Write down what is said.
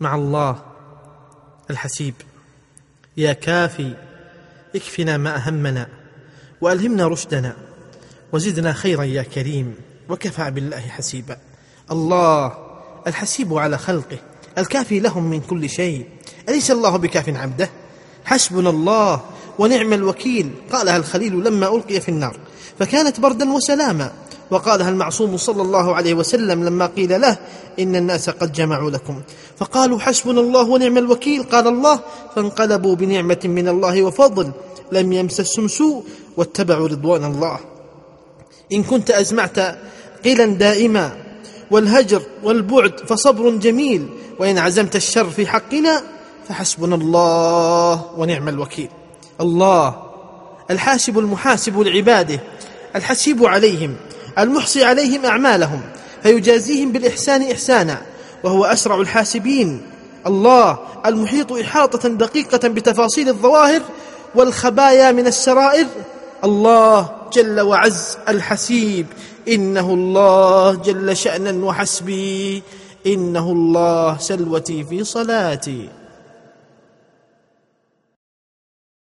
مع الله الحسيب. يا كافي اكفنا ما أهمنا وألهمنا رشدنا وزدنا خيرا يا كريم وكفى بالله حسيبا. الله الحسيب على خلقه الكافي لهم من كل شيء. أليس الله بكاف عبده؟ حسبنا الله ونعم الوكيل. قالها الخليل لما ألقي في النار. فكانت بردا وسلاما. وقالها المعصوم صلى الله عليه وسلم لما قيل له إن الناس قد جمعوا لكم. فقالوا حسبنا الله ونعم الوكيل. قال الله فانقلبوا بنعمة من الله وفضل لم يمسسهم سوء واتبعوا رضوان الله. إن كنت أزمعت قيلا دائما والهجر والبعد فصبر جميل وإن عزمت الشر في حقنا فحسبنا الله ونعم الوكيل. الله الحاسب المحاسب لعباده الحسيب عليهم المحصي عليهم أعمالهم فيجازيهم بالإحسان إحسانا وهو أسرع الحاسبين. الله المحيط إحاطة دقيقة بتفاصيل الظواهر والخبايا من السرائر. الله جل وعز الحسيب. إنه الله جل شأنا وحسبي. إنه الله سلوتي في صلاتي.